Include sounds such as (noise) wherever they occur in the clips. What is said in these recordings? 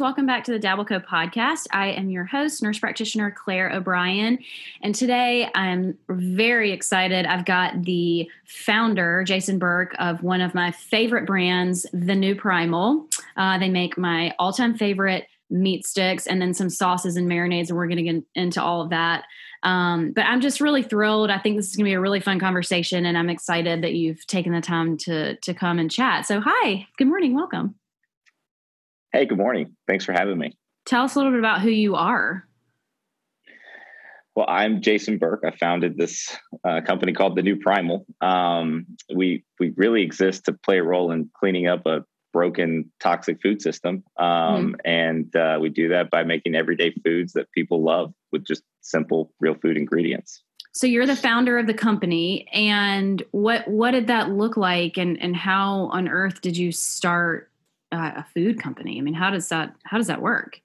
Welcome back to the Dabbleco podcast. I am your host, nurse practitioner Claire O'Brien. And today I'm very excited. I've got the founder, Jason Burke, of one of my favorite brands, The New Primal. Uh, they make my all time favorite meat sticks and then some sauces and marinades, and we're going to get into all of that. Um, but I'm just really thrilled. I think this is going to be a really fun conversation, and I'm excited that you've taken the time to to come and chat. So, hi, good morning, welcome. Hey, good morning. Thanks for having me. Tell us a little bit about who you are. Well, I'm Jason Burke. I founded this uh, company called The New Primal. Um, we we really exist to play a role in cleaning up a broken, toxic food system, um, mm. and uh, we do that by making everyday foods that people love with just simple, real food ingredients. So you're the founder of the company, and what what did that look like, and and how on earth did you start uh, a food company? I mean, how does that how does that work?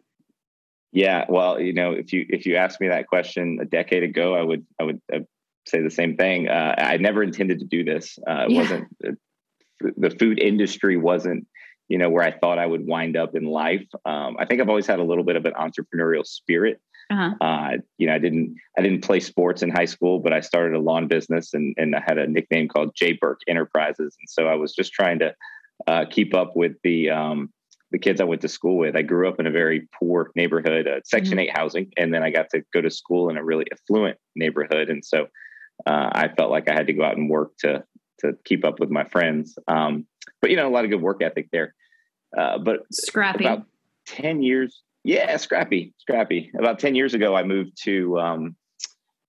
Yeah, well, you know, if you if you asked me that question a decade ago, I would I would I'd say the same thing. Uh, I never intended to do this. Uh, it yeah. wasn't the food industry wasn't you know where I thought I would wind up in life. Um, I think I've always had a little bit of an entrepreneurial spirit. Uh-huh. Uh, you know, I didn't I didn't play sports in high school, but I started a lawn business and and I had a nickname called Jay Burke Enterprises, and so I was just trying to uh, keep up with the um, the kids I went to school with. I grew up in a very poor neighborhood, uh, Section mm-hmm. Eight housing, and then I got to go to school in a really affluent neighborhood, and so uh, I felt like I had to go out and work to to keep up with my friends. Um, but you know, a lot of good work ethic there. Uh, but scrappy. About ten years, yeah, scrappy, scrappy. About ten years ago, I moved to um,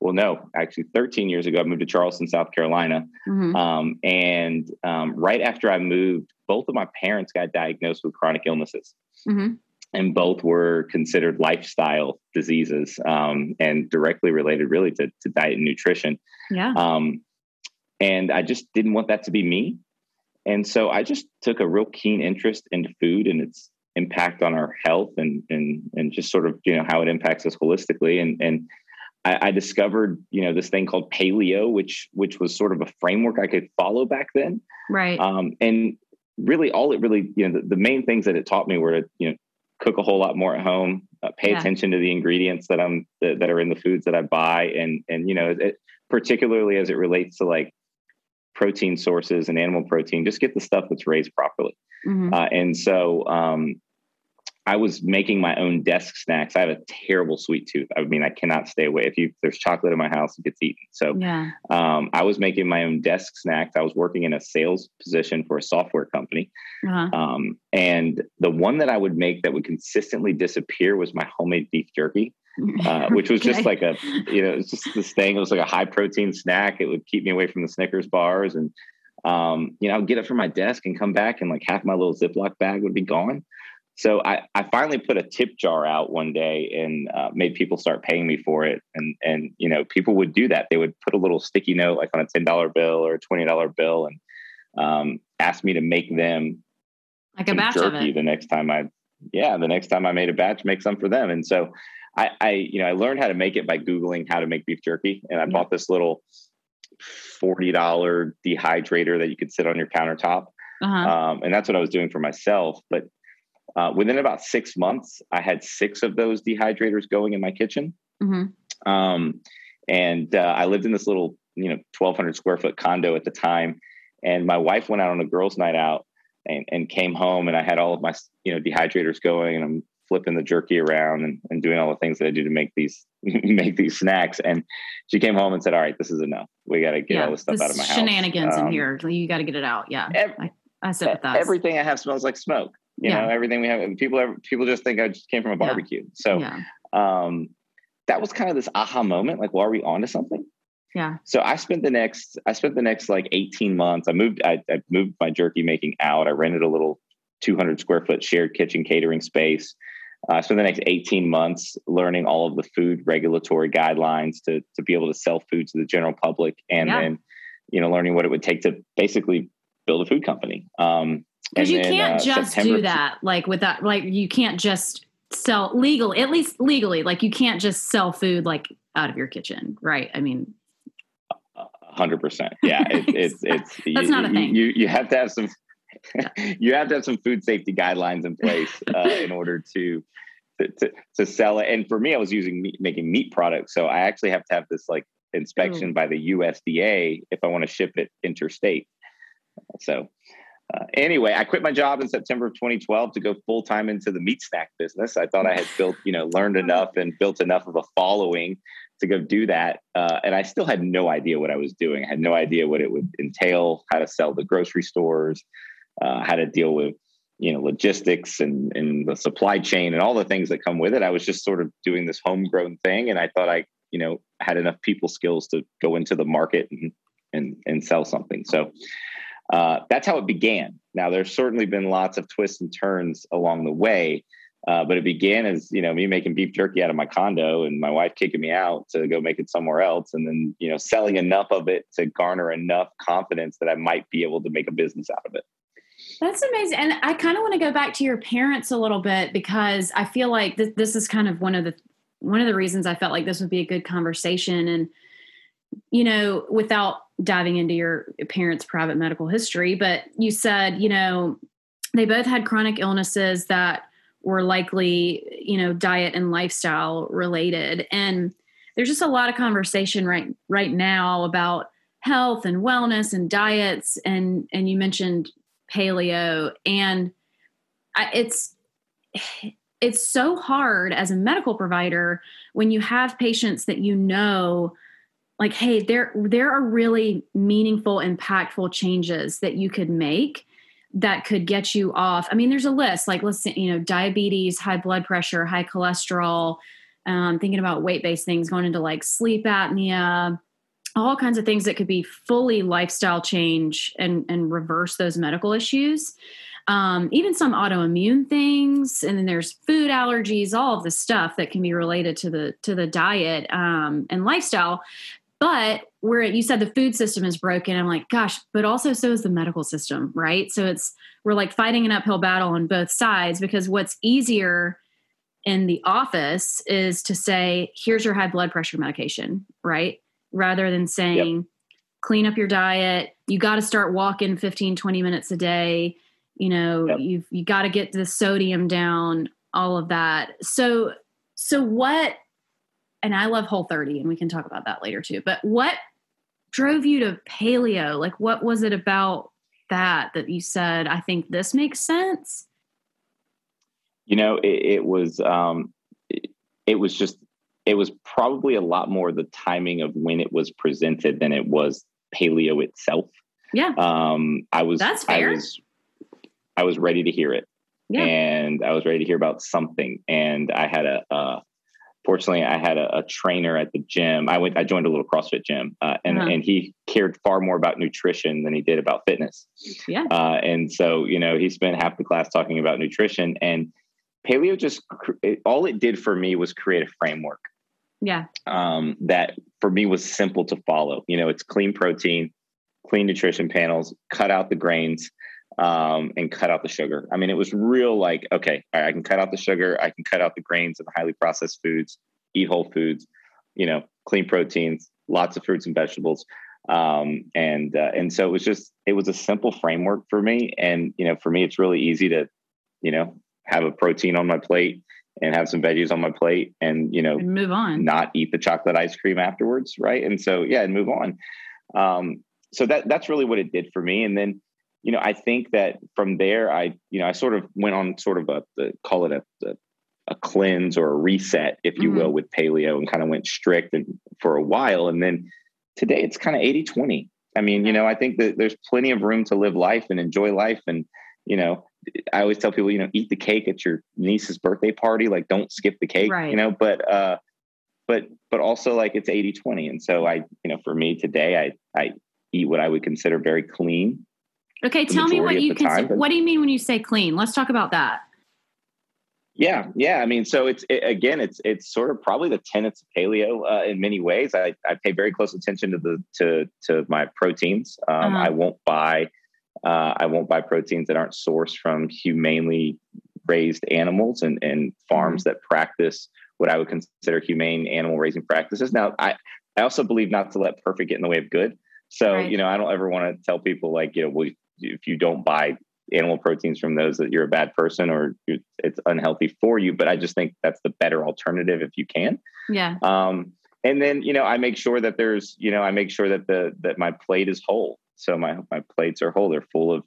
well, no, actually 13 years ago, I moved to Charleston, South Carolina. Mm-hmm. Um, and um, right after I moved, both of my parents got diagnosed with chronic illnesses. Mm-hmm. And both were considered lifestyle diseases um, and directly related, really, to, to diet and nutrition. Yeah. Um, and I just didn't want that to be me. And so I just took a real keen interest into food and its impact on our health and and and just sort of you know how it impacts us holistically. And and I, I, discovered, you know, this thing called paleo, which which was sort of a framework I could follow back then. Right. Um, and really, all it really, you know, the, the, main things that it taught me were to, you know, cook a whole lot more at home, uh, pay yeah. attention to the ingredients that I'm that, that, are in the foods that I buy, and and you know, it, particularly as it relates to like protein sources and animal protein, just get the stuff that's raised properly. Mm-hmm. Uh, and so, um, I was making my own desk snacks. I have a terrible sweet tooth. I mean, I cannot stay away. If you if there's chocolate in my house, it gets eaten. So yeah. um, I was making my own desk snacks. I was working in a sales position for a software company. Uh-huh. Um, and the one that I would make that would consistently disappear was my homemade beef jerky. Uh, (laughs) which was okay. just like a, you know, it's just this thing. It was like a high protein snack. It would keep me away from the Snickers bars, and um, you know, I'd get it from my desk and come back, and like half my little Ziploc bag would be gone. So I, I finally put a tip jar out one day and uh, made people start paying me for it. And and you know people would do that. They would put a little sticky note like on a ten dollar bill or a twenty dollar bill and um, ask me to make them like a batch jerky of it. the next time I yeah the next time I made a batch make some for them. And so I, I you know I learned how to make it by googling how to make beef jerky and I yeah. bought this little forty dollar dehydrator that you could sit on your countertop. Uh-huh. Um, and that's what I was doing for myself. But uh, within about six months, I had six of those dehydrators going in my kitchen. Mm-hmm. Um, and uh, I lived in this little, you know, 1,200 square foot condo at the time. And my wife went out on a girls' night out and, and came home, and I had all of my, you know, dehydrators going, and I'm flipping the jerky around and, and doing all the things that I do to make these (laughs) make these snacks. And she came home and said, "All right, this is enough. We got to get yeah, all this stuff out of my house. Shenanigans um, in here. You got to get it out. Yeah, ev- I, I said with that. Everything I have smells like smoke. You yeah. know, everything we have. People people just think I just came from a barbecue. Yeah. So yeah. Um, that was kind of this aha moment. Like, well, are we onto something? Yeah. So I spent the next I spent the next like 18 months. I moved I, I moved my jerky making out. I rented a little 200 square foot shared kitchen catering space. Uh, spend the next 18 months learning all of the food regulatory guidelines to, to be able to sell food to the general public and yeah. then, you know, learning what it would take to basically build a food company. Um, because you then, can't uh, just September do that like with that, like you can't just sell legal, at least legally, like you can't just sell food like out of your kitchen, right? I mean, hundred percent. Yeah, it, (laughs) it's it's that's you, not a thing. You you have to have some (laughs) you have to have some food safety guidelines in place uh, (laughs) in order to, to, to sell it. And for me, I was using meat, making meat products, so I actually have to have this like inspection Ooh. by the USDA if I want to ship it interstate. So. Uh, anyway, I quit my job in September of 2012 to go full time into the meat snack business. I thought I had built, you know, learned enough and built enough of a following to go do that. Uh, and I still had no idea what I was doing. I had no idea what it would entail, how to sell the grocery stores, uh, how to deal with you know logistics and, and the supply chain and all the things that come with it. I was just sort of doing this homegrown thing, and I thought I you know had enough people skills to go into the market and and and sell something. So. Uh, that's how it began. Now, there's certainly been lots of twists and turns along the way, uh, but it began as you know me making beef jerky out of my condo and my wife kicking me out to go make it somewhere else, and then you know selling enough of it to garner enough confidence that I might be able to make a business out of it. That's amazing, and I kind of want to go back to your parents a little bit because I feel like this, this is kind of one of the one of the reasons I felt like this would be a good conversation, and you know, without diving into your parents' private medical history, but you said you know they both had chronic illnesses that were likely, you know, diet and lifestyle related. And there's just a lot of conversation right right now about health and wellness and diets and and you mentioned paleo and I, it's it's so hard as a medical provider when you have patients that you know like hey there there are really meaningful impactful changes that you could make that could get you off. I mean, there's a list like let's you know, diabetes, high blood pressure, high cholesterol, um, thinking about weight based things, going into like sleep apnea, all kinds of things that could be fully lifestyle change and, and reverse those medical issues. Um, even some autoimmune things, and then there's food allergies, all of the stuff that can be related to the to the diet um, and lifestyle. But where you said the food system is broken, I'm like, gosh, but also so is the medical system, right? So it's we're like fighting an uphill battle on both sides because what's easier in the office is to say, here's your high blood pressure medication, right? Rather than saying, yep. clean up your diet, you got to start walking 15, 20 minutes a day, you know, yep. you've you got to get the sodium down, all of that. So so what and I love Whole 30, and we can talk about that later too. But what drove you to paleo? Like, what was it about that that you said, I think this makes sense? You know, it, it was, um, it, it was just, it was probably a lot more the timing of when it was presented than it was paleo itself. Yeah. Um, I was, that's fair. I was, I was ready to hear it. Yeah. And I was ready to hear about something. And I had a, a fortunately i had a, a, trainer at the gym. I went i joined a little crossfit gym uh, and uh-huh. and he cared far more about nutrition than he did about fitness. Yeah. Uh, and so you know he spent half the class talking about nutrition and paleo just it, all it did for me was create a framework. Yeah. Um, that for me was simple to follow. You know it's clean protein clean nutrition panels cut out the grains um, and cut out the sugar. I mean, it was real like, okay, I can cut out the sugar, I can cut out the grains and the highly processed foods, eat whole foods, you know, clean proteins, lots of fruits and vegetables. Um, and uh, and so it was just it was a simple framework for me. And you know, for me, it's really easy to, you know, have a protein on my plate and have some veggies on my plate and you know and move on not eat the chocolate ice cream afterwards right and so yeah and move on um, so that that's really what it did for me and then you know, I think that from there, I, you know, I sort of went on sort of a, the, call it a, a, a, cleanse or a reset, if you mm-hmm. will, with paleo and kind of went strict and for a while. And then today it's kind of 80, 20. I mean, you know, I think that there's plenty of room to live life and enjoy life. And, you know, I always tell people, you know, eat the cake at your niece's birthday party. Like don't skip the cake, right. you know, but, uh, but, but also like it's 80, 20. And so I, you know, for me today, I, I eat what I would consider very clean Okay, tell me what you can. What do you mean when you say clean? Let's talk about that. Yeah, yeah. I mean, so it's it, again, it's it's sort of probably the tenets of paleo uh, in many ways. I, I pay very close attention to the to to my proteins. Um, uh-huh. I won't buy uh, I won't buy proteins that aren't sourced from humanely raised animals and and farms mm-hmm. that practice what I would consider humane animal raising practices. Now, I I also believe not to let perfect get in the way of good. So right. you know, I don't ever want to tell people like you know, well, if you don't buy animal proteins from those that you're a bad person or it's unhealthy for you. But i just think that's the better alternative if you can. Yeah. Um and then you know i make sure that there's you know i make sure that the that my plate is whole. So my my plates are whole. They're full of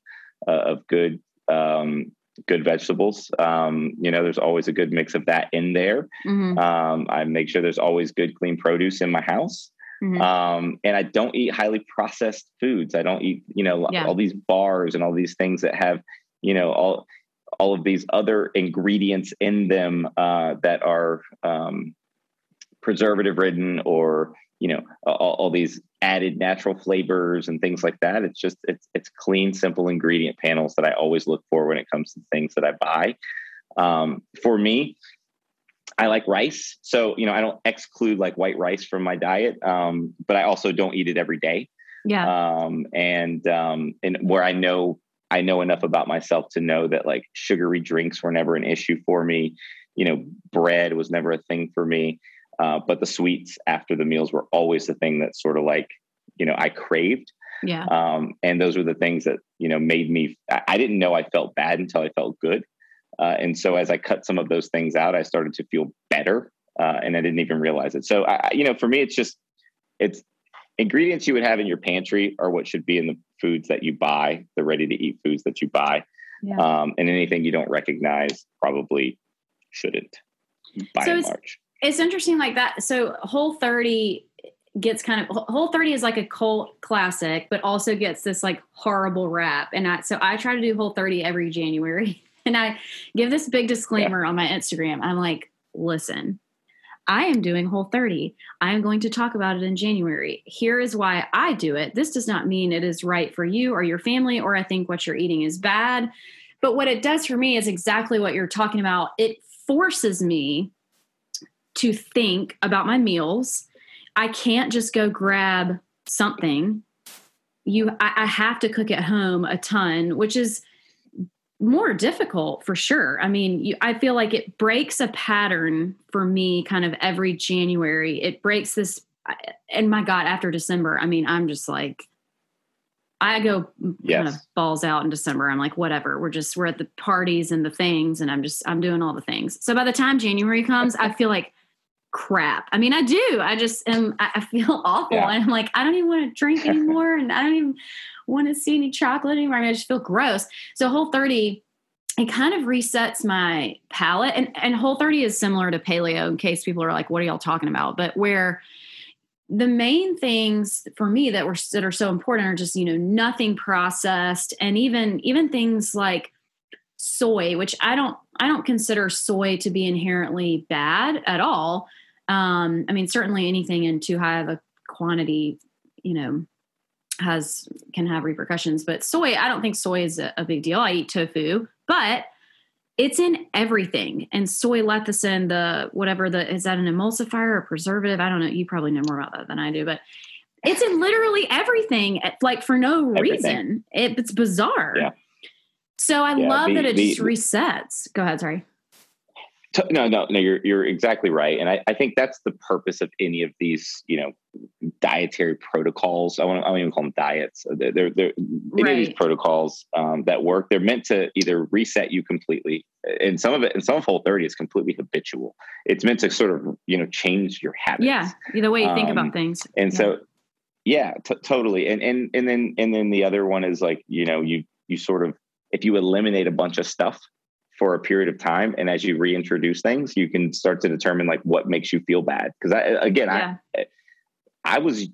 uh, of good um good vegetables. Um you know there's always a good mix of that in there. Mm-hmm. um i make sure there's always good clean produce in my house Mm-hmm. Um, and I don't eat highly processed foods. I don't eat, you know, yeah. all these bars and all these things that have, you know, all all of these other ingredients in them uh, that are um, preservative ridden or you know all, all, these added natural flavors and things like that it's just it's it's clean simple ingredient panels that i always look for when it comes to things that i buy um, for me I like rice. So, you know, I don't exclude like white rice from my diet, um, but I also don't eat it every day. Yeah. Um, and, um, and where I know, I know enough about myself to know that like sugary drinks were never an issue for me. You know, bread was never a thing for me. Uh, but the sweets after the meals were always the thing that sort of like, you know, I craved. Yeah. Um, and those were the things that, you know, made me, I, I didn't know I felt bad until I felt good. Uh, and so as I cut some of those things out, I started to feel better, uh, and I didn't even realize it. So I, you know, for me, it's just it's ingredients you would have in your pantry are what should be in the foods that you buy, the ready to eat foods that you buy, yeah. um, and anything you don't recognize probably shouldn't. By so and large, it's interesting like that. So Whole 30 gets kind of Whole 30 is like a cult classic, but also gets this like horrible rap. And I, so I try to do Whole 30 every January. (laughs) (laughs) and I give this big disclaimer yeah. on my Instagram. I'm like, listen, I am doing Whole 30. I am going to talk about it in January. Here is why I do it. This does not mean it is right for you or your family, or I think what you're eating is bad. But what it does for me is exactly what you're talking about. It forces me to think about my meals. I can't just go grab something. You, I, I have to cook at home a ton, which is more difficult for sure. I mean, you, I feel like it breaks a pattern for me kind of every January. It breaks this, and my God, after December, I mean, I'm just like, I go yes. kind of balls out in December. I'm like, whatever. We're just, we're at the parties and the things, and I'm just, I'm doing all the things. So by the time January comes, I feel like crap. I mean, I do. I just am, I feel (laughs) awful. Yeah. And I'm like, I don't even want to drink anymore. and I don't even want to see any chocolate anymore. I mean, I just feel gross. So Whole 30, it kind of resets my palate. And, and Whole 30 is similar to paleo in case people are like, what are y'all talking about? But where the main things for me that were that are so important are just, you know, nothing processed and even even things like soy, which I don't I don't consider soy to be inherently bad at all. Um, I mean, certainly anything in too high of a quantity, you know, has can have repercussions. But soy, I don't think soy is a, a big deal. I eat tofu, but it's in everything. And soy lecithin, the whatever the is that an emulsifier or preservative? I don't know. You probably know more about that than I do, but it's in literally everything, like for no everything. reason. It, it's bizarre. Yeah. So I yeah, love the, that it the, just resets. Go ahead. Sorry. No, no, no. You're you're exactly right, and I, I think that's the purpose of any of these, you know, dietary protocols. I want I don't even call them diets. They're they're, they're right. any of these protocols um, that work. They're meant to either reset you completely, and some of it, and some of Whole 30 is completely habitual. It's meant to sort of you know change your habits. Yeah, the way you think um, about things. And yeah. so, yeah, t- totally. And and and then and then the other one is like you know you you sort of if you eliminate a bunch of stuff for a period of time and as you reintroduce things you can start to determine like what makes you feel bad because i again yeah. i i was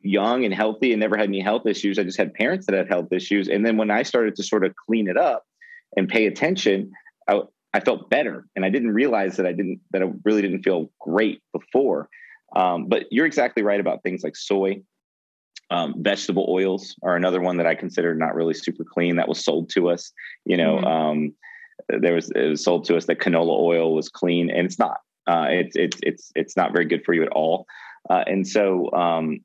young and healthy and never had any health issues i just had parents that had health issues and then when i started to sort of clean it up and pay attention i, I felt better and i didn't realize that i didn't that i really didn't feel great before um, but you're exactly right about things like soy Um, vegetable oils are another one that I consider not really super clean. That was sold to us. You know, mm-hmm. um, there was it was sold to us that canola oil was clean, and it's not. Uh, it's it's it's it's not very good for you at all. Uh, and so um,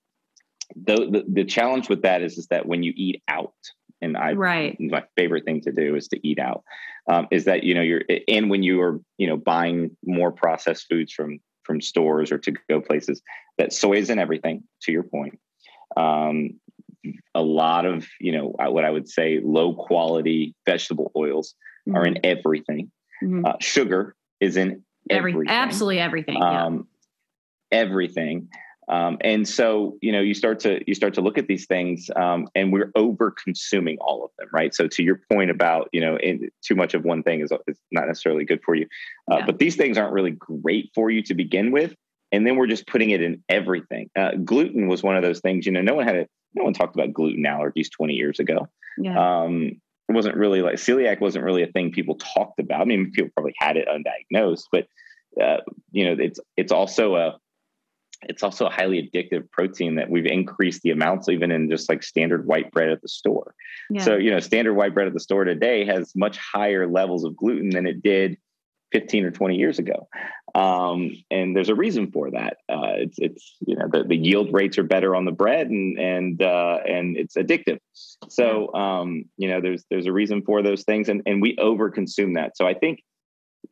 the, the, the challenge with that is is that when you eat out, and I right my favorite thing to do is to eat out. Um, is that you know you're and when you are you know buying more processed foods from from stores or to go places that soy is in everything. To your point, um, a lot of you know what I would say low quality vegetable oils mm-hmm. are in mm-hmm. everything. Mm-hmm. Uh, sugar is in everything. Every, absolutely everything. Um, yeah. Everything. Um, and so, you know, you start to you start to look at these things, um, and we're over consuming all of them, right? So, to your point about you know, in, too much of one thing is, is not necessarily good for you, uh, yeah. but these things aren't really great for you to begin with, and then we're just putting it in everything. Uh, gluten was one of those things. You know, no one had it, no one talked about gluten allergies twenty years ago. Yeah. Um, it wasn't really like celiac wasn't really a thing people talked about. I mean, people probably had it undiagnosed, but uh, you know, it's it's also a it's also a highly addictive protein that we've increased the amounts even in just like standard white bread at the store. Yeah. So, you know, standard white bread at the store today has much higher levels of gluten than it did 15 or 20 years ago. Um, and there's a reason for that. Uh, it's, it's, you know, the, the yield rates are better on the bread and, and, uh, and it's addictive. So, um, you know, there's, there's a reason for those things and, and we over consume that. So I think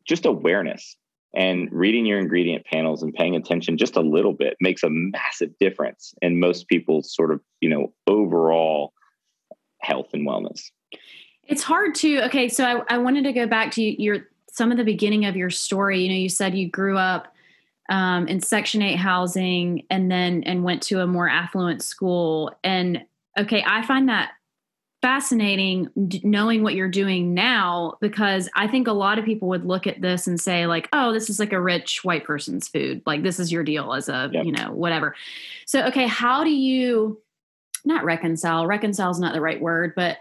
just awareness and reading your ingredient panels and paying attention just a little bit makes a massive difference in most people's sort of, you know, overall health and wellness. It's hard to, okay, so I, I wanted to go back to your, some of the beginning of your story. You know, you said you grew up um, in Section 8 housing and then, and went to a more affluent school. And okay, I find that fascinating knowing what you're doing now because I think a lot of people would look at this and say like, "Oh, this is like a rich white person's food. Like this is your deal as a, yep. you know, whatever." So, okay, how do you not reconcile? Reconcile is not the right word, but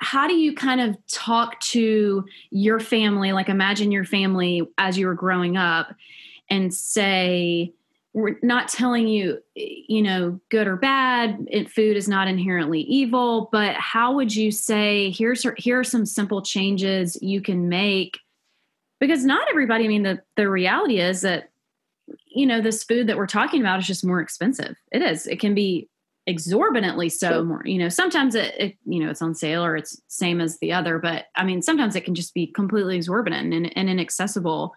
how do you kind of talk to your family, like imagine your family as you were growing up and say, we're not telling you you know good or bad it, food is not inherently evil but how would you say here's here are some simple changes you can make? Because not everybody i mean the the reality is that you know this food that we're talking about is just more expensive. It is. It can be exorbitantly so more you know sometimes it, it, you know it's on sale or it's same as the other but i mean sometimes it can just be completely exorbitant and, and inaccessible.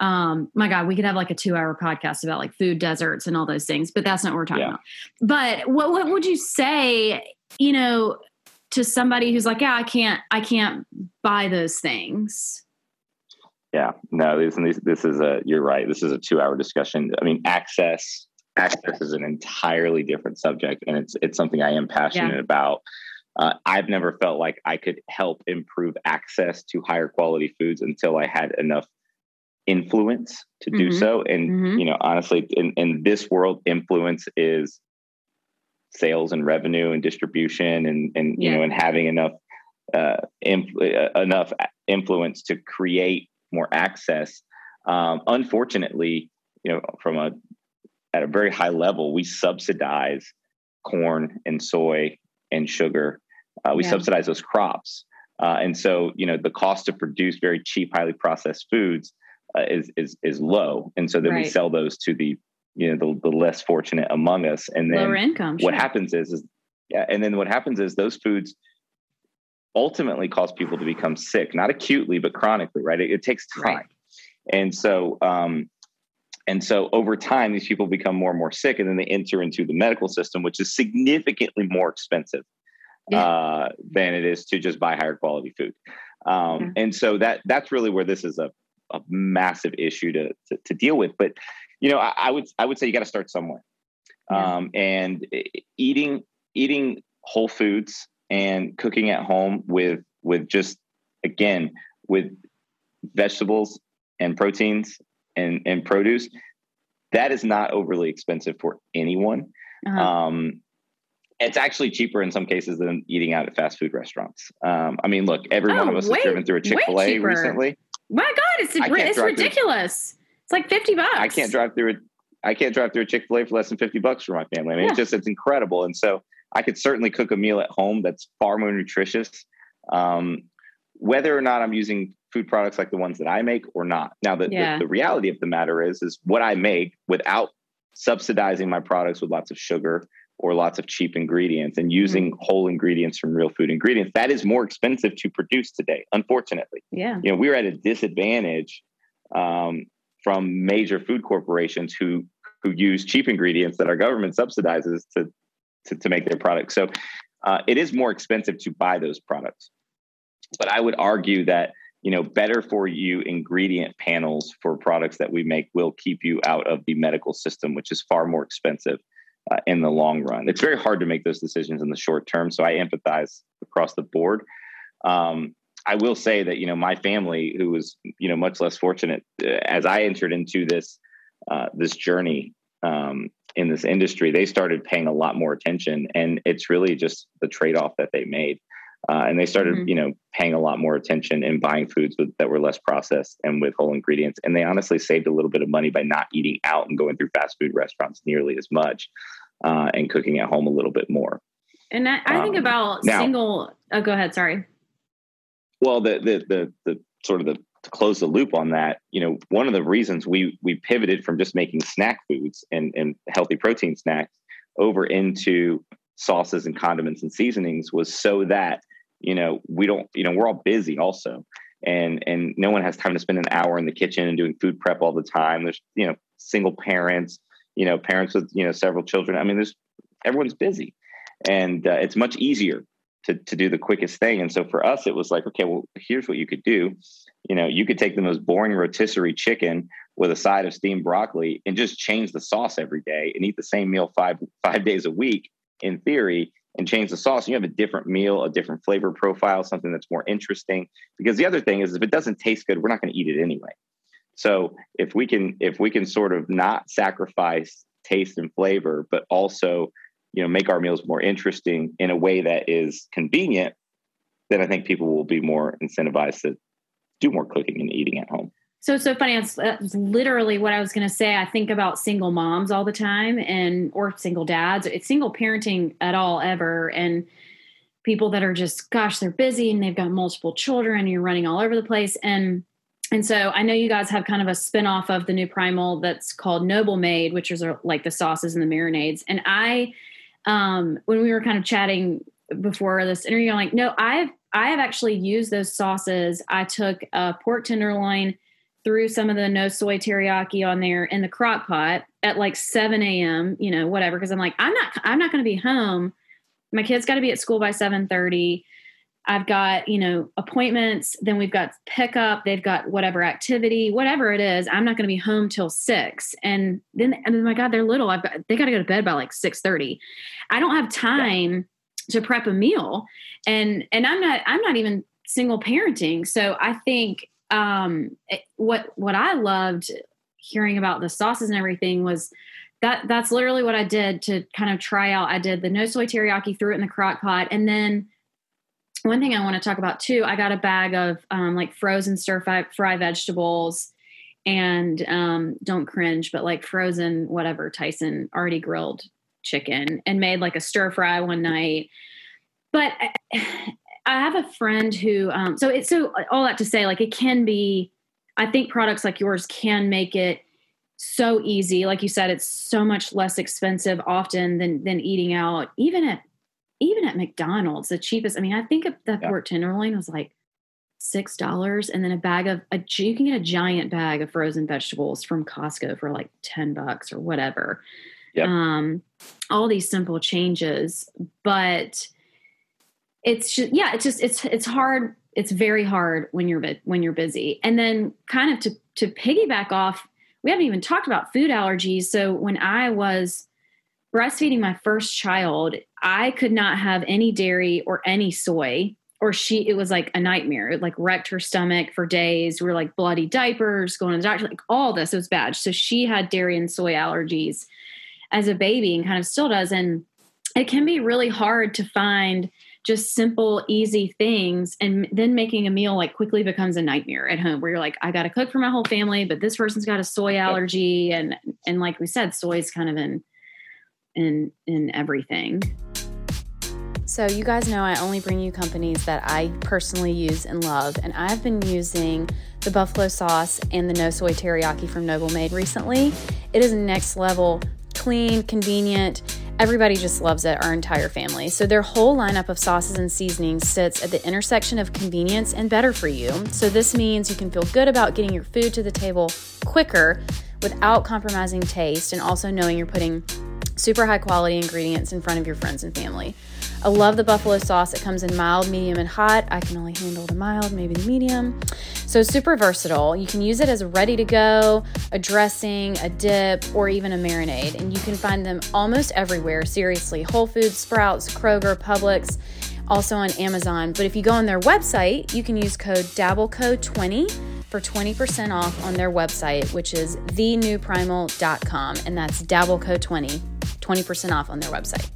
Um my god we could have like a two hour podcast about like food deserts and all those things but that's not what we're talking yeah. about. But what what would you say you know to somebody who's like yeah i can't i can't buy those things yeah no this this is a you're right. This is a two hour discussion. I mean access access is an entirely different subject and it's it's something i am passionate yeah. about uh, I've never felt like I could help improve access to higher quality foods until I had enough influence to do mm-hmm. so. And, mm-hmm. you know, honestly, in, in this world, influence is sales and revenue and distribution and, and you know, and having enough, uh, inf- uh, enough influence to create more access. Um, unfortunately, you know, from a, at a very high level, we subsidize corn and soy and sugar. Uh, we yeah. subsidize those crops. Uh, and so, you know, the cost to produce very cheap, highly processed foods uh, is is is low, and so then right. we sell those to the you know the, the less fortunate among us, and then income. What happens is is yeah, and then what happens is those foods ultimately cause people to become sick, not acutely but chronically. Right? It, it takes time, right. and so um, and so over time, these people become more and more sick, and then they enter into the medical system, which is significantly more expensive yeah. uh, than it is to just buy higher quality food. Um, yeah. And so that that's really where this is a a massive issue to, to, to deal with. But you know, I, I, would I would say you got to start somewhere. Yeah. Um, and eating eating whole foods and cooking at home with with just again with vegetables and proteins and and produce that is not overly expensive for anyone. Uh-huh. Um, it's actually cheaper in some cases than eating out at fast food restaurants. Um, I mean, look, every oh, one of us way, has driven through a Chick Fil A recently. My God, it's it's ridiculous. Through, it's like fifty bucks. I can't drive through it. I can't drive through a Chick Fil A for less than fifty bucks for my family. I mean, yeah. it's just it's incredible, and so I could certainly cook a meal at home that's far more nutritious. Um, whether or not I'm using food products like the ones that I make or not. Now, the, yeah. the, the reality of the matter is, is what I make without subsidizing my products with lots of sugar or lots of cheap ingredients and using mm-hmm. whole ingredients from real food ingredients that is more expensive to produce today unfortunately yeah you know we're at a disadvantage um, from major food corporations who who use cheap ingredients that our government subsidizes to to, to make their products so uh, it is more expensive to buy those products but i would argue that you know better for you ingredient panels for products that we make will keep you out of the medical system which is far more expensive uh, in the long run. It's very hard to make those decisions in the short term so i empathize across the board. Um, i will say that you know my family who was you know much less fortunate uh, as i entered into this uh, this journey um, in this industry they started paying a lot more attention and it's really just the trade-off that they made uh, and they started, mm-hmm. you know, paying a lot more attention and buying foods with, that were less processed and with whole ingredients. And they honestly saved a little bit of money by not eating out and going through fast food restaurants nearly as much uh, and cooking at home a little bit more. And I, I think um, about now, single. Oh, go ahead. Sorry. Well, the the the the sort of the to close the loop on that, you know, one of the reasons we we pivoted from just making snack foods and and healthy protein snacks over into sauces and condiments and seasonings was so that you know we don't you know we're all busy also. And and no one has time to spend an hour in the kitchen and doing food prep all the time. There's you know single parents you know parents with you know several children. I mean there's everyone's busy. And uh, it's much easier to to do the quickest thing. And so for us it was like okay well here's what you could do. You know you could take the most boring rotisserie chicken with a side of steamed broccoli and just change the sauce every day and eat the same meal five five days a week in theory and change the sauce, and you have a different meal, a different flavor profile, something that's more interesting. Because the other thing is, if it doesn't taste good, we're not going to eat it anyway. So if we can, if we can sort of not sacrifice taste and flavor, but also, you know, make our meals more interesting in a way that is convenient, then I think people will be more incentivized to do more cooking and eating at home. So it's so funny. That's, that's literally what I was going to say. I think about single moms all the time, and or single dads. It's single parenting at all ever, and people that are just, gosh, they're busy and they've got multiple children, and you're running all over the place. And and so I know you guys have kind of a spinoff of the new primal that's called Noble Made, which is uh, like the sauces and the marinades. And I, um, when we were kind of chatting before this interview, I'm like, no, I've I have actually used those sauces. I took a pork tenderloin threw some of the no soy teriyaki on there in the crock pot at like 7 a.m you know whatever because i'm like i'm not i'm not going to be home. My kids got to be at school by 7.30 i've got you know appointments then we've got pickup they've got whatever activity whatever it is i'm not going to be home till 6 and then and then my god they're little i've got they got to go to bed by like 6.30 i don't have time yeah. to prep a meal. And and i'm not i'm not even single parenting. So i think um, it, what what I loved hearing about the sauces and everything was that that's literally what I did to kind of try out. I did the no soy teriyaki, threw it in the crock pot, and then one thing I want to talk about too. I got a bag of um, like frozen stir fry, fry vegetables, and um, don't cringe, but like frozen whatever Tyson already grilled chicken, and made like a stir fry one night. But I have a friend who, um, so it's so all that to say, like it can be. I think products like yours can make it so easy. Like you said, it's so much less expensive often than than eating out. Even at even at McDonald's, the cheapest. I mean, I think that yeah. pork tenderloin was like six dollars, and then a bag of a you can get a giant bag of frozen vegetables from Costco for like ten bucks or whatever. Yep. Um, all these simple changes, but it's just yeah it's just it's it's hard it's very hard when you're when you're busy. And then kind of to to piggyback off we haven't even talked about food allergies. So when i was breastfeeding my first child i could not have any dairy or any soy or she it was like a nightmare. It like wrecked her stomach for days. We were like bloody diapers going to the doctor like all this was bad. So she had dairy and soy allergies as a baby and kind of still does. And it can be really hard to find just simple, easy things. And then making a meal like quickly becomes a nightmare at home where you're like, I got to cook for my whole family, but this person's got a soy allergy. And, and like we said, soy is kind of in, in, in everything. So, you guys know I only bring you companies that I personally use and love, and I've been using the buffalo sauce and the no soy teriyaki from Noble Made recently. It is next level, clean, convenient. Everybody just loves it, our entire family. So, their whole lineup of sauces and seasonings sits at the intersection of convenience and better for you. So, this means you can feel good about getting your food to the table quicker without compromising taste and also knowing you're putting super high quality ingredients in front of your friends and family. I love the buffalo sauce. It comes in mild, medium, and hot. I can only handle the mild, maybe the medium. So, super versatile. You can use it as a ready to go, a dressing, a dip, or even a marinade. And you can find them almost everywhere. Seriously, Whole Foods, Sprouts, Kroger, Publix, also on Amazon. But if you go on their website, you can use code DabbleCo20 for 20% off on their website, which is thenewprimal.com. And that's DabbleCo20, 20% off on their website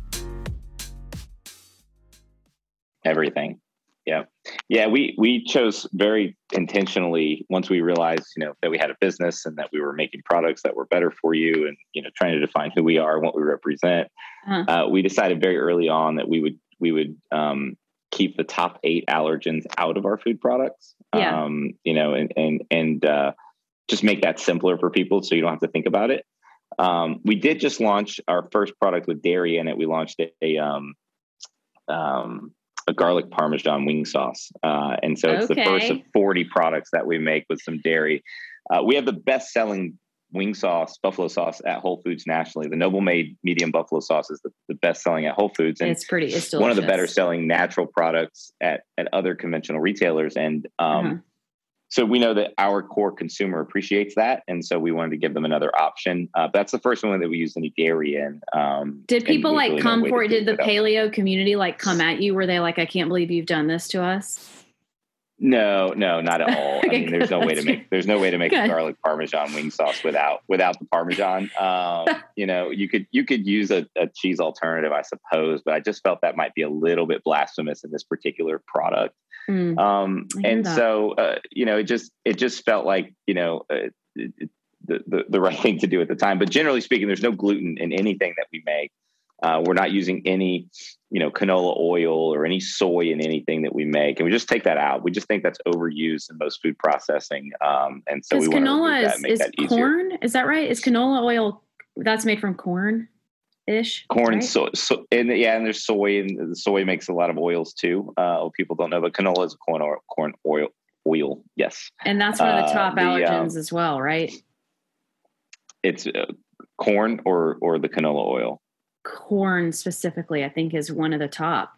everything. Yeah. Yeah, we we chose very intentionally once we realized, you know, that we had a business and that we were making products that were better for you and, you know, trying to define who we are and what we represent. Uh-huh. Uh, we decided very early on that we would we would um, keep the top eight allergens out of our food products. Yeah. Um, you know, and and and uh, just make that simpler for people so you don't have to think about it. Um, we did just launch our first product with dairy in it. We launched a, a um, um, a garlic parmesan wing sauce. Uh, and so it's okay. the first of 40 products that we make with some dairy. Uh, we have the best selling wing sauce, buffalo sauce at Whole Foods nationally. The Noble Made medium buffalo sauce is the, the best selling at Whole Foods. And it's pretty, it's one of the better selling natural products at, at other conventional retailers. And um, uh-huh so we know that our core consumer appreciates that, and so we wanted to give them another option. Uh, that's the first one that we used any dairy in. Um, did people like really come for it? Did the paleo community like come at you? Were they like, "I can't believe you've done this to us"? No, no, not at all. okay, I mean, there's no way to make there's no way to make a garlic parmesan wing sauce without without the parmesan. Um, (laughs) you know, you could you could use a, a, cheese alternative, I suppose, but I just felt that might be a little bit blasphemous in this particular product. Mm, um, and that. so, uh, you know, it just it just felt like you know uh, it, the, the the right thing to do at the time. But generally speaking, there's no gluten in anything that we make. Uh, we're not using any, you know, canola oil or any soy in anything that we make, and we just take that out. We just think that's overused in most food processing, um, and so we canola is, is corn. Is that right? Is canola oil that's made from corn? ish. Corn, right? so, so, and yeah, and there's soy, and the soy makes a lot of oils too. Uh, people don't know, but canola is corn oil, corn oil, oil. Yes, and that's one of the uh, top uh, allergens the, um, as well, right? It's uh, corn or or the canola oil. Corn specifically, I think, is one of the top.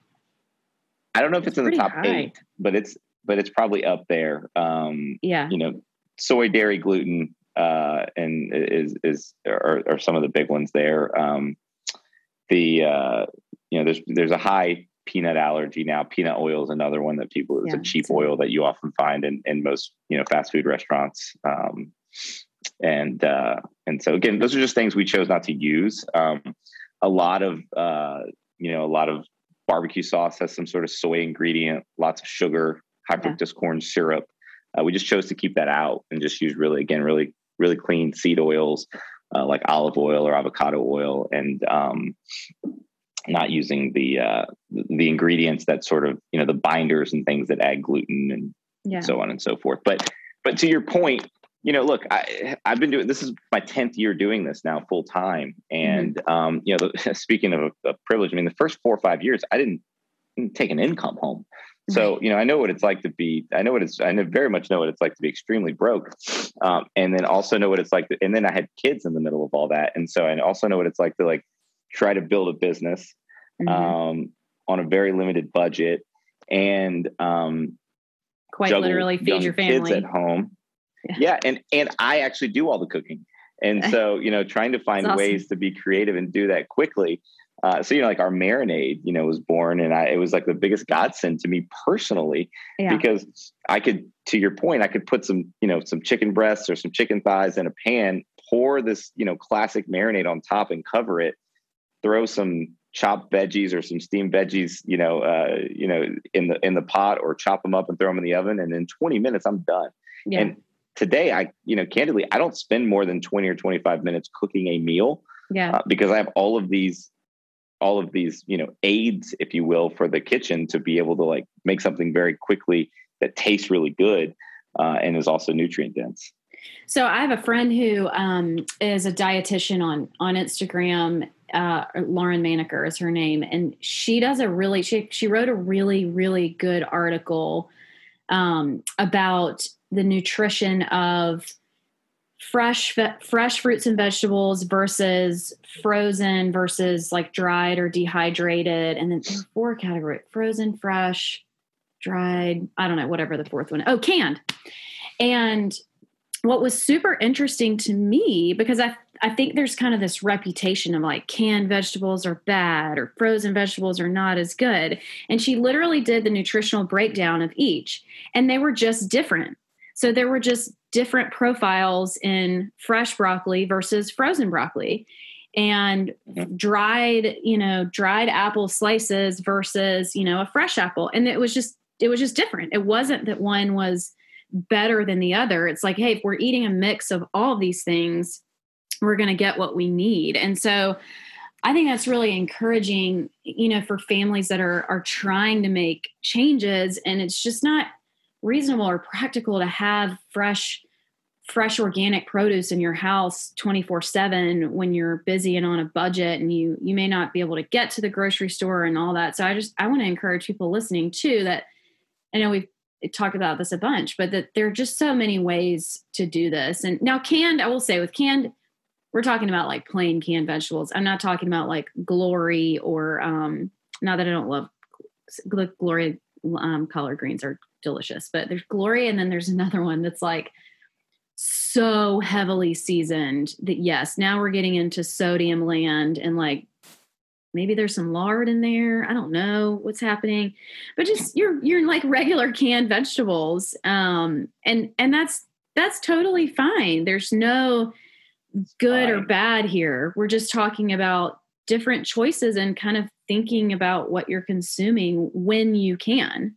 I don't know if it's, it's in the top high. eight, but it's but it's probably up there. Um, yeah, you know, soy, dairy, gluten, uh, and is is are, are, some of the big ones there. Um, the uh, you know there's there's a high peanut allergy now. Peanut oil is another one that people it's yeah, a cheap oil that you often find in, in most you know fast food restaurants. Um, and uh, and so again, those are just things we chose not to use. Um, a lot of uh, you know a lot of barbecue sauce has some sort of soy ingredient, lots of sugar, high yeah. fructose corn syrup. Uh, we just chose to keep that out and just use really again really really clean seed oils uh, like olive oil or avocado oil, and um, not using the uh, the ingredients that sort of you know the binders and things that add gluten and yeah. so on and so forth. But but to your point, you know, look, I I've been doing this is my tenth year doing this now full time, and mm-hmm. um, you know, the, (laughs) speaking of a, privilege, I mean, the first four or five years, I didn't, didn't take an income home. So you know, I know what it's like to be. I know what it's. I know very much know what it's like to be extremely broke, um, and then also know what it's like. To, and then I had kids in the middle of all that, and so I also know what it's like to like try to build a business mm-hmm. um, on a very limited budget and um, quite literally feed your family at home. Yeah. and and I actually do all the cooking, and (laughs) so you know, trying to find awesome. ways to be creative and do that quickly uh, so you know, like our marinade, you know, was born, and I, it was like the biggest godsend to me personally yeah. because I could, to your point, I could put some, you know, some chicken breasts or some chicken thighs in a pan, pour this, you know, classic marinade on top and cover it, throw some chopped veggies or some steamed veggies, you know, uh, you know, in the in the pot or chop them up and throw them in the oven, and in 20 minutes I'm done. Yeah. And today, I, you know, candidly, I don't spend more than 20 or 25 minutes cooking a meal. Yeah. Uh, because I have all of these all of these you know aids if you will for the kitchen to be able to like make something very quickly that tastes really good uh, and is also nutrient dense so I have a friend who um, is a dietitian on on Instagram. Uh, Lauren Manaker is her name, and she does a really she she wrote a really really good article um, about the nutrition of fresh fresh fruits and vegetables versus frozen versus like dried or dehydrated, and then four category: frozen, fresh, dried. I don't know, whatever the fourth one. Oh, canned. And what was super interesting to me because I I think there's kind of this reputation of like canned vegetables are bad or frozen vegetables are not as good. And she literally did the nutritional breakdown of each and they were just different. So there were just different profiles in fresh broccoli versus frozen broccoli and mm-hmm. dried, you know, dried apple slices versus, you know, a fresh apple. And it was just it was just different. It wasn't that one was better than the other. It's like, hey, if we're eating a mix of all these things, we're going to get what we need. And so I think that's really encouraging, you know, for families that are are trying to make changes and it's just not reasonable or practical to have fresh fresh organic produce in your house 24/7 when you're busy and on a budget and you you may not be able to get to the grocery store and all that. So I just I want to encourage people listening too that I know we've talked about this a bunch, but that there are just so many ways to do this. And now canned, I will say with canned, we're talking about like plain canned vegetables. I'm not talking about like glory or um not that I don't love glory um, collard greens are delicious, but there's glory and then there's another one that's like so heavily seasoned that yes, now we're getting into sodium land and like maybe there's some lard in there. I don't know what's happening but just you're you're like regular canned vegetables um and and that's that's totally fine. There's no good or bad here. We're just talking about different choices and kind of thinking about what you're consuming when you can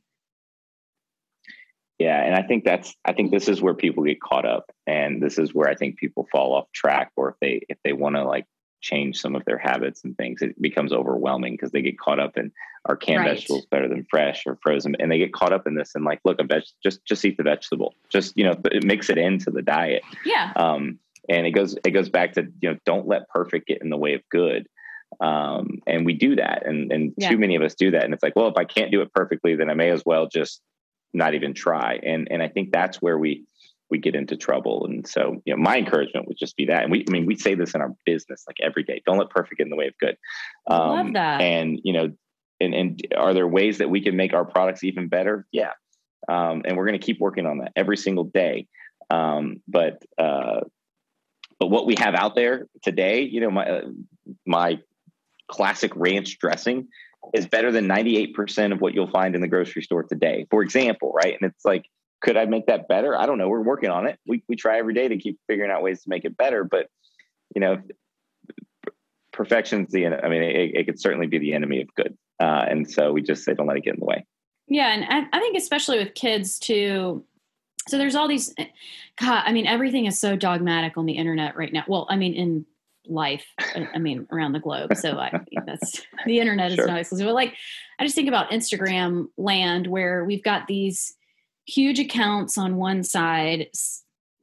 yeah and i think that's i think this is where people get caught up and this is where i think people fall off track or if they if they want to like change some of their habits and things, it becomes overwhelming because they get caught up in our canned right. vegetables better than fresh or frozen, and they get caught up in this and like, look, a veg, just just eat the vegetable, just you know, it mix it into the diet. Yeah. Um, and it goes it goes back to you know, don't let perfect get in the way of good. Um, and we do that, and and yeah. too many of us do that, and it's like, well, if I can't do it perfectly, then I may as well just not even try. And and I think that's where we we get into trouble. And so, you know, my encouragement would just be that. And we, I mean, we say this in our business like every day. Don't let perfect get in the way of good. Um, Love that. And you know, and and are there ways that we can make our products even better? Yeah. Um, and we're going to keep working on that every single day. Um, but uh, but what we have out there today, you know, my uh, my classic ranch dressing is better than 98% of what you'll find in the grocery store today. For example, right? And it's like could I make that better? I don't know. We're working on it. We we try every day to keep figuring out ways to make it better. But you know, perfection's the. I mean, it, it could certainly be the enemy of good. Uh, and so we just say, don't let it get in the way. Yeah, and I, I think especially with kids too. So there's all these. God, I mean, everything is so dogmatic on the internet right now. Well, I mean, in life uh, i mean around the globe. So i think (laughs) that's the internet is sure. not exclusive but like i just think about instagram land where we've got these huge accounts on one side,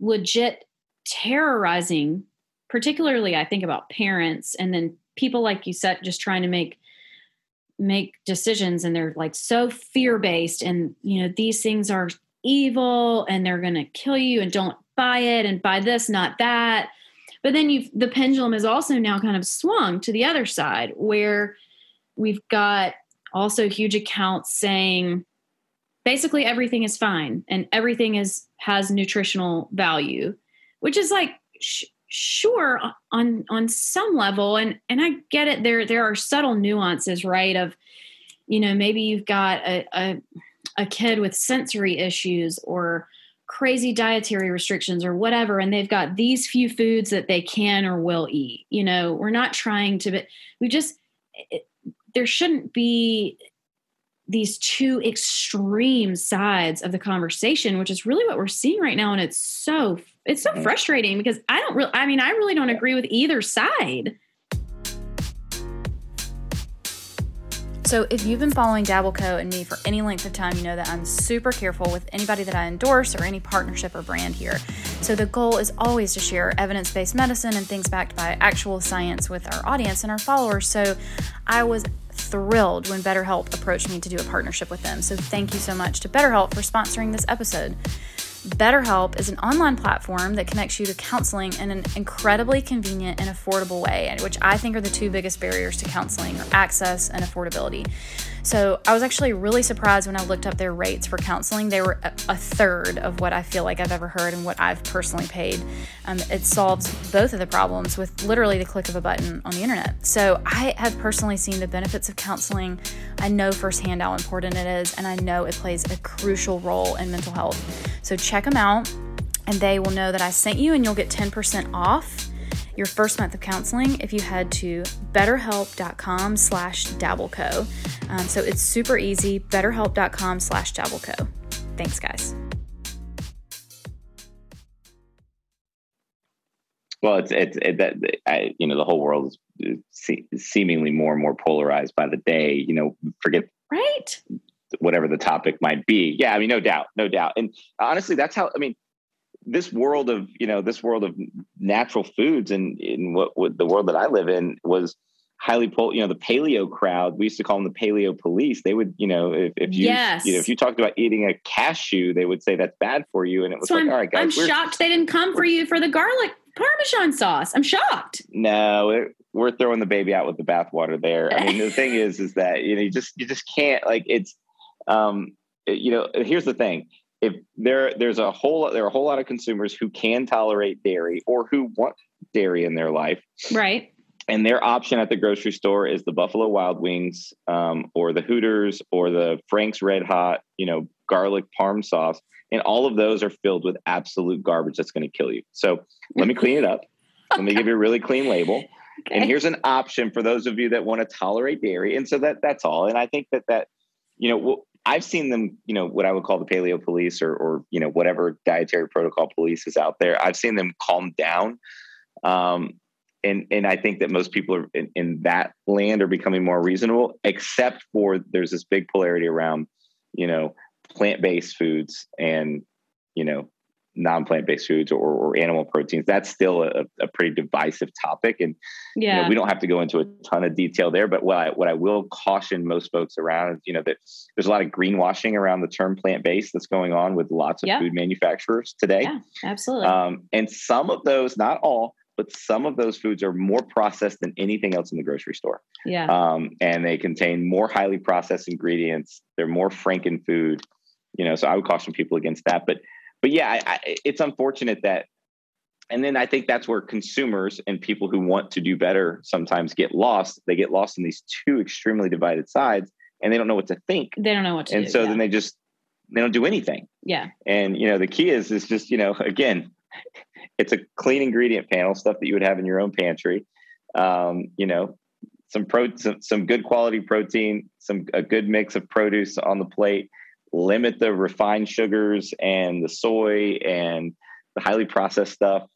legit terrorizing, particularly I think about parents and then people like you said just trying to make make decisions and they're like so fear-based and you know these things are evil and they're going to kill you and don't buy it and buy this not that but then you've the pendulum is also now kind of swung to the other side where we've got also huge accounts saying basically everything is fine and everything is has nutritional value which is like sh- sure on on some level. And and i get it. There there are subtle nuances right of you know maybe you've got a, a, a kid with sensory issues or crazy dietary restrictions or whatever and they've got these few foods that they can or will eat you know? We're not trying to but we just it, there shouldn't be these two extreme sides of the conversation which is really what we're seeing right now and it's so it's so frustrating because i don't really i mean i really don't agree with either side So, if you've been following Dabble Co and me for any length of time, you know that I'm super careful with anybody that I endorse or any partnership or brand here. So, the goal is always to share evidence based medicine and things backed by actual science with our audience and our followers. So, I was thrilled when BetterHelp approached me to do a partnership with them. So, thank you so much to BetterHelp for sponsoring this episode. BetterHelp is an online platform that connects you to counseling in an incredibly convenient and affordable way, which I think are the two biggest barriers to counseling access and affordability. So I was actually really surprised when I looked up their rates for counseling. They were a third of what I feel like I've ever heard and what I've personally paid. Um, it solves both of the problems with literally the click of a button on the internet. So I have personally seen the benefits of counseling. I know firsthand how important it is, and I know it plays a crucial role in mental health. So check them out, and they will know that I sent you, and you'll get 10% off your first month of counseling if you head to betterhelp.com slash dabbleco. Um, so it's super easy, betterhelp.com slash dabbleco. Thanks, guys. Well, it's it's it, that I, you know the whole world is seemingly more and more polarized by the day. You know, forget right whatever the topic might be. Yeah, I mean, no doubt, no doubt. And honestly, that's how I mean this world of you know this world of natural foods and in what, what, the world that I live in was highly pol- you know the paleo crowd we used to call them the paleo police. They would you know if, if you yes. you know if you talked about eating a cashew they would say that's bad for you. And it was so like I'm, all right guys I'm shocked they didn't come for you for the garlic parmesan sauce. I'm shocked. No it, we're throwing the baby out with the bathwater there. I mean the thing (laughs) is is that you know you just you just can't like it's um you know here's the thing if there there's a whole there are a whole lot of consumers who can tolerate dairy or who want dairy in their life. Right. And their option at the grocery store is the buffalo wild wings um, or the hooters or the frank's red hot you know garlic parm sauce. And all of those are filled with absolute garbage that's going to kill you. So let me clean it up. Let me give you a really clean label. (laughs) Okay. and here's an option for those of you that want to tolerate dairy. And so that that's all. And i think that that you know I've seen them, you know, what I would call the paleo police or, or you know, whatever dietary protocol police is out there. I've seen them calm down. Um, and, and I think that most people in, in that land are becoming more reasonable, except for there's this big polarity around, you know, plant-based foods and, you know, non-plant based foods or, or, animal proteins that's still a, a pretty divisive topic and yeah. You know, we don't have to go into a ton of detail there but what I, what I will caution most folks around is you know that there's a lot of greenwashing around the term plant-based that's going on with lots of yeah. food manufacturers today yeah absolutely um, and some of those not all but some of those foods are more processed than anything else in the grocery store. Yeah. Um, and they contain more highly processed ingredients. They're more franken food, you know, so I would caution people against that. But but yeah, I, I, it's unfortunate that, and then I think that's where consumers and people who want to do better sometimes get lost. They get lost in these two extremely divided sides, and they don't know what to think. They don't know what to do. and do. so yeah. then they just they don't do anything. Yeah. And you know the key is is just you know again, it's a clean ingredient panel stuff that you would have in your own pantry. Um, you know, some pro some, some good quality protein, some a good mix of produce on the plate limit the refined sugars and the soy and the highly processed stuff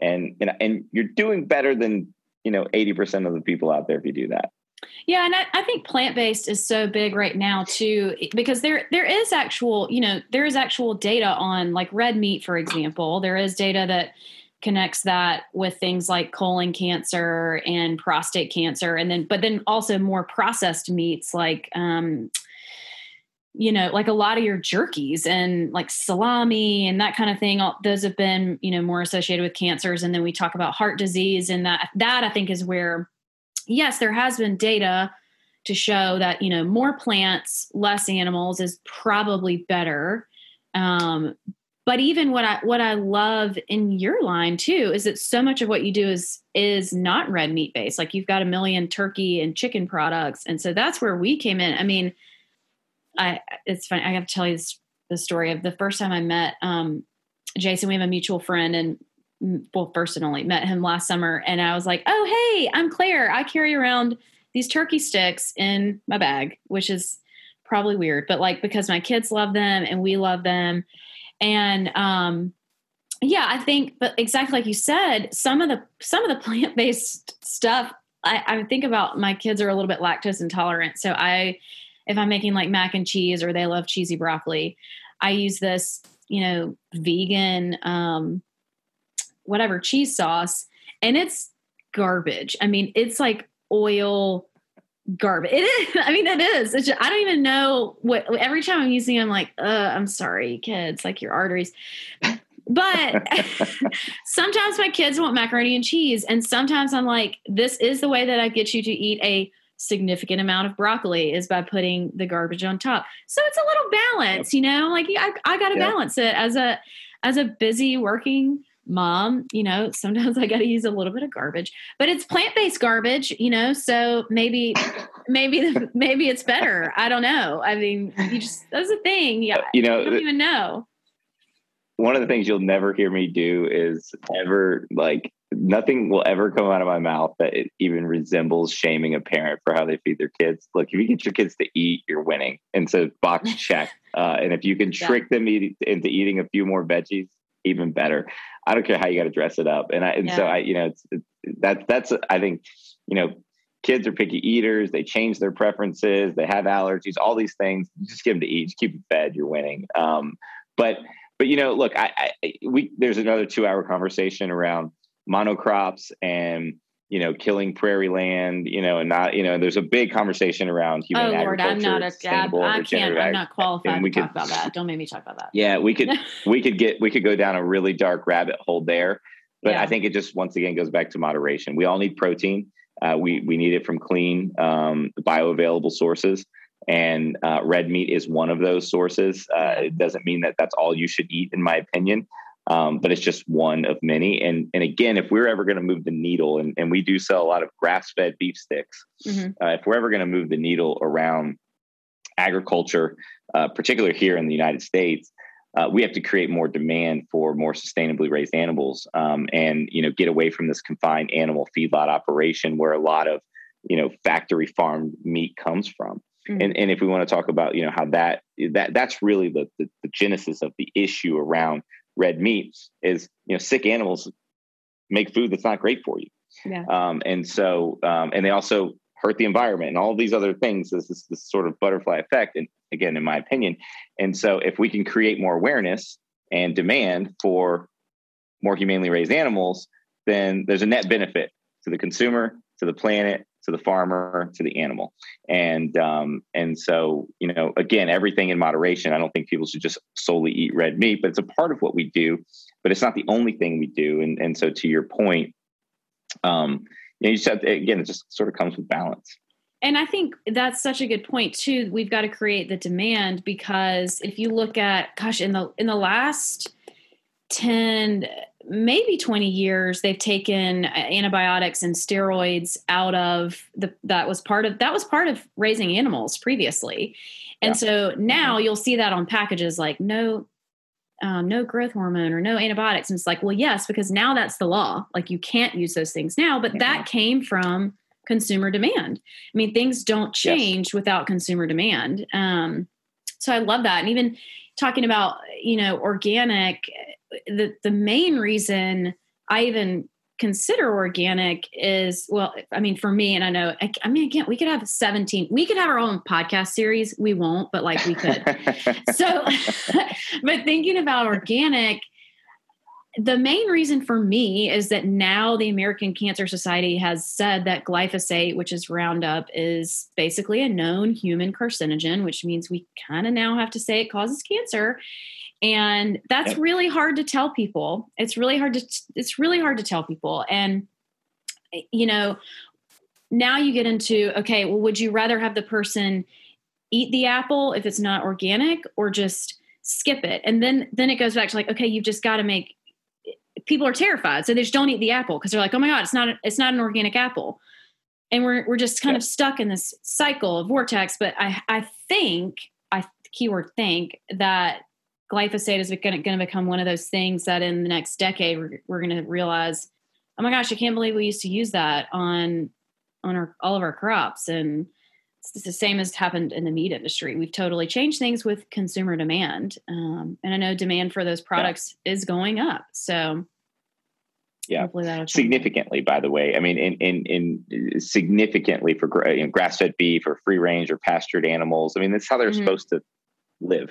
and you know and you're doing better than you know 80% of the people out there if you do that yeah, and I, I think plant based is so big right now too, because there there is actual, you know, there is actual data on like red meat, for example. There is data that connects that with things like colon cancer and prostate cancer, and then but then also more processed meats like um, you know, like a lot of your jerkies and like salami and that kind of thing, all, those have been, you know, more associated with cancers. And then we talk about heart disease and that, that I think is where, yes, there has been data to show that, you know, more plants, less animals is probably better. Um, but even what I what I love in your line too is that so much of what you do is is not red meat based. Like you've got a million turkey and chicken products, and so that's where we came in. I mean, I it's funny. I have to tell you this, the story of the first time I met um, Jason. We have a mutual friend, and mm, well, first and only met him last summer, and I was like, "Oh, hey, I'm Claire. I carry around these turkey sticks in my bag, which is probably weird, but like because my kids love them and we love them. And um yeah, I think but exactly like you said, some of the some of the (laughs) plant-based stuff I, I think about my kids are a little bit lactose intolerant. So I if I'm making like mac and cheese or they love cheesy broccoli, I use this, you know, vegan um whatever cheese sauce and it's garbage. I mean, it's like oil garbage. It is. (laughs) I mean, it is. Just, I don't even know what. Every time I'm using, it, I'm like, uh, I'm sorry, kids. Like your arteries. But (laughs) sometimes my kids want macaroni and cheese, and sometimes I'm like, this is the way that I get you to eat a significant amount of broccoli is by putting the garbage on top. So it's a little balance, you know. Like I, I got to balance it. As a as a busy working mom you know (laughs) sometimes i got to use a little bit of garbage but it's plant-based garbage you know so maybe maybe the, (laughs) maybe it's better. I don't know. I mean you just that's a thing. Yeah uh, you know I don't even know. One of the things you'll never hear me do is ever like nothing will ever come out of my mouth that it even resembles shaming a parent for how they feed their kids. Look, if you get your kids to eat, you're winning. And so box (laughs) check. Uh, and if you can trick yeah. them eat, into eating a few more veggies, even better. I don't care how you got to dress it up. And I, and yeah. so I, you know, it's, it's that, that's, I think, you know, kids are picky eaters. They change their preferences. They have allergies, all these things. Just give them to eat, just keep them fed. You're winning. Um, but, but, you know, look, I, I, we, there's another two hour conversation around monocrops and, you know, killing prairie land, you know, and not, you know, there's a big conversation around human oh, Lord, I'm not a, I, I can't, I'm not qualified to could, talk about that. Don't make me talk about that. Yeah, we could, (laughs) we could get, we could go down a really dark rabbit hole there, but yeah. I think it just once again goes back to moderation. We all need protein. Uh, we we need it from clean, um, bioavailable sources, and uh, red meat is one of those sources. Uh, it doesn't mean that that's all you should eat, in my opinion. Um, but it's just one of many. And and again, if we're ever going to move the needle, and, and we do sell a lot of grass fed beef sticks, mm-hmm. uh, if we're ever going to move the needle around agriculture, uh, particularly here in the United States, uh, we have to create more demand for more sustainably raised animals, um, and you know get away from this confined animal feedlot operation where a lot of you know factory farm meat comes from. Mm-hmm. And, and if we want to talk about you know how that that that's really the, the, the genesis of the issue around red meats is you know sick animals make food that's not great for you. Yeah. um, and so um, and they also hurt the environment and all these other things. This is this sort of butterfly effect and again in my opinion. And so if we can create more awareness and demand for more humanely raised animals then there's a net benefit to the consumer to the planet to the farmer to the animal. And um, and so you know again everything in moderation. I don't think people should just solely eat red meat but it's a part of what we do but it's not the only thing we do. And and so to your point um you, know, you said again it just sort of comes with balance. And I think that's such a good point too. We've got to create the demand because if you look at gosh in the in the last 10 maybe 20 years they've taken antibiotics and steroids out of the that was part of that was part of raising animals previously and yeah. so now mm-hmm. you'll see that on packages like no um, no growth hormone or no antibiotics and it's like well yes because now that's the law like you can't use those things now but yeah. that came from consumer demand i mean things don't change yes. without consumer demand um, so i love that and even talking about you know organic the the main reason I even consider organic is well i mean for me and i know I, I, mean again we could have 17 we could have our own podcast series. We won't but like we could. (laughs) So (laughs) but thinking about organic the main reason for me is that now the american cancer society has said that glyphosate which is roundup is basically a known human carcinogen which means we kind of now have to say it causes cancer. And that's really hard to tell people. It's really hard to it's really hard to tell people. And you know now you get into okay well would you rather have the person eat the apple if it's not organic or just skip it? And then then it goes back to like okay you've just got to make people are terrified so they just don't eat the apple because they're like oh my god it's not it's not an organic apple and we're we're just kind of stuck in this cycle of vortex but i i think i keyword think that glyphosate is going to become one of those things that in the next decade we're, we're going to realize oh my gosh i can't believe we used to use that on on our all of our crops and it's the same as happened in the meat industry. We've totally changed things with consumer demand, um, and I know demand for those products yeah. is going up. So, yeah, significantly. By the way, I mean, in in, in significantly for you know, grass fed beef or free range or pastured animals. I mean, that's how they're mm-hmm. supposed to live.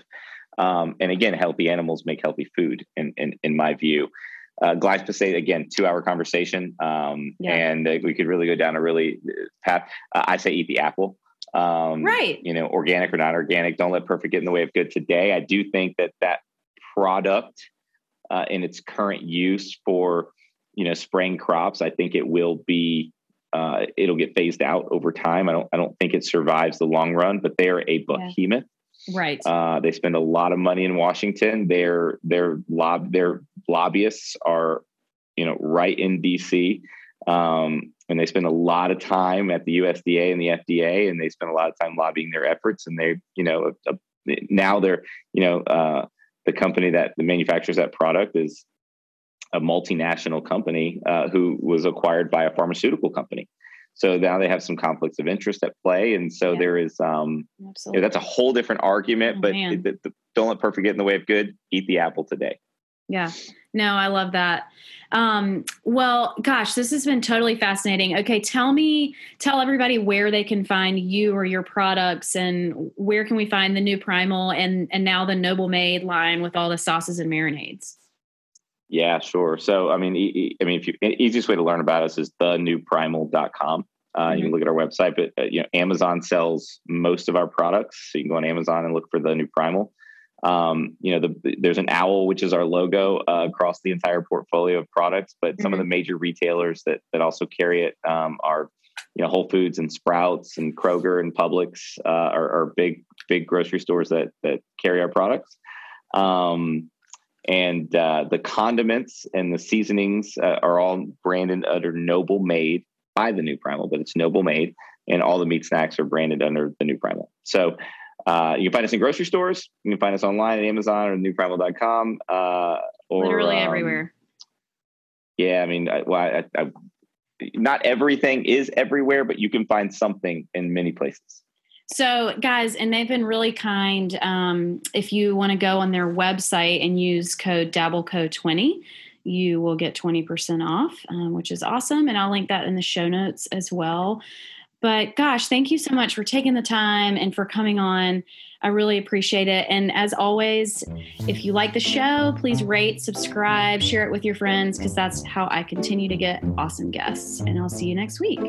Um, and again, healthy animals make healthy food, in in, in my view. Uh, glyphosate again, two hour conversation, um, yeah. and uh, we could really go down a really uh, path. Uh, I say eat the apple um, right you know organic or not organic don't let perfect get in the way of good today i do think that that product uh, in its current use for you know spraying crops i think it will be uh, it'll get phased out over time i don't i don't think it survives the long run but they're a behemoth yeah. right uh, they spend a lot of money in washington their their lob their lobbyists are you know right in dc um, and they spend a lot of time at the USDA and the FDA, and they spend a lot of time lobbying their efforts. And they, you know, a, a, now they're, you know, uh, the company that the manufactures that product is a multinational company uh, who was acquired by a pharmaceutical company. So now they have some conflicts of interest at play, and so yeah. there is um, you know, that's a whole different argument. Oh, but the, the, don't let perfect get in the way of good. Eat the apple today. Yeah. No, I love that. Um, well, gosh, this has been totally fascinating. Okay, tell me, tell everybody where they can find you or your products, and where can we find the new Primal and and now the Noble Made line with all the sauces and marinades. Yeah, sure. So, I mean, e- I mean, if you, easiest way to learn about us is thenewprimal.com. Uh, mm-hmm. You can look at our website, but uh, you know, Amazon sells most of our products, so you can go on Amazon and look for the new Primal. Um, you know, the, there's an owl, which is our logo uh, across the entire portfolio of products. But mm-hmm. some of the mm-hmm. major retailers that that also carry it um, are, you know, Whole Foods and Sprouts and Kroger and Publix uh, are, are, big big grocery stores that that carry our products. Um, and uh, the condiments and the seasonings uh, are all branded under Noble Made by the New Primal, but it's Noble Made, and all the meat snacks are branded under the New Primal. So uh, you can find us in grocery stores. You can find us online at Amazon or newprimal.com. Uh, or, Literally um, everywhere. Yeah, I mean, I, well, I, I, not everything is everywhere, but you can find something in many places. So, guys, and they've been really kind. Um, if you want to go on their website and use code DabbleCo20, you will get 20% off, um, which is awesome. And I'll link that in the show notes as well. But gosh, thank you so much for taking the time and for coming on. I really appreciate it. And as always, if you like the show, please rate, subscribe, share it with your friends because that's how I continue to get awesome guests. And I'll see you next week.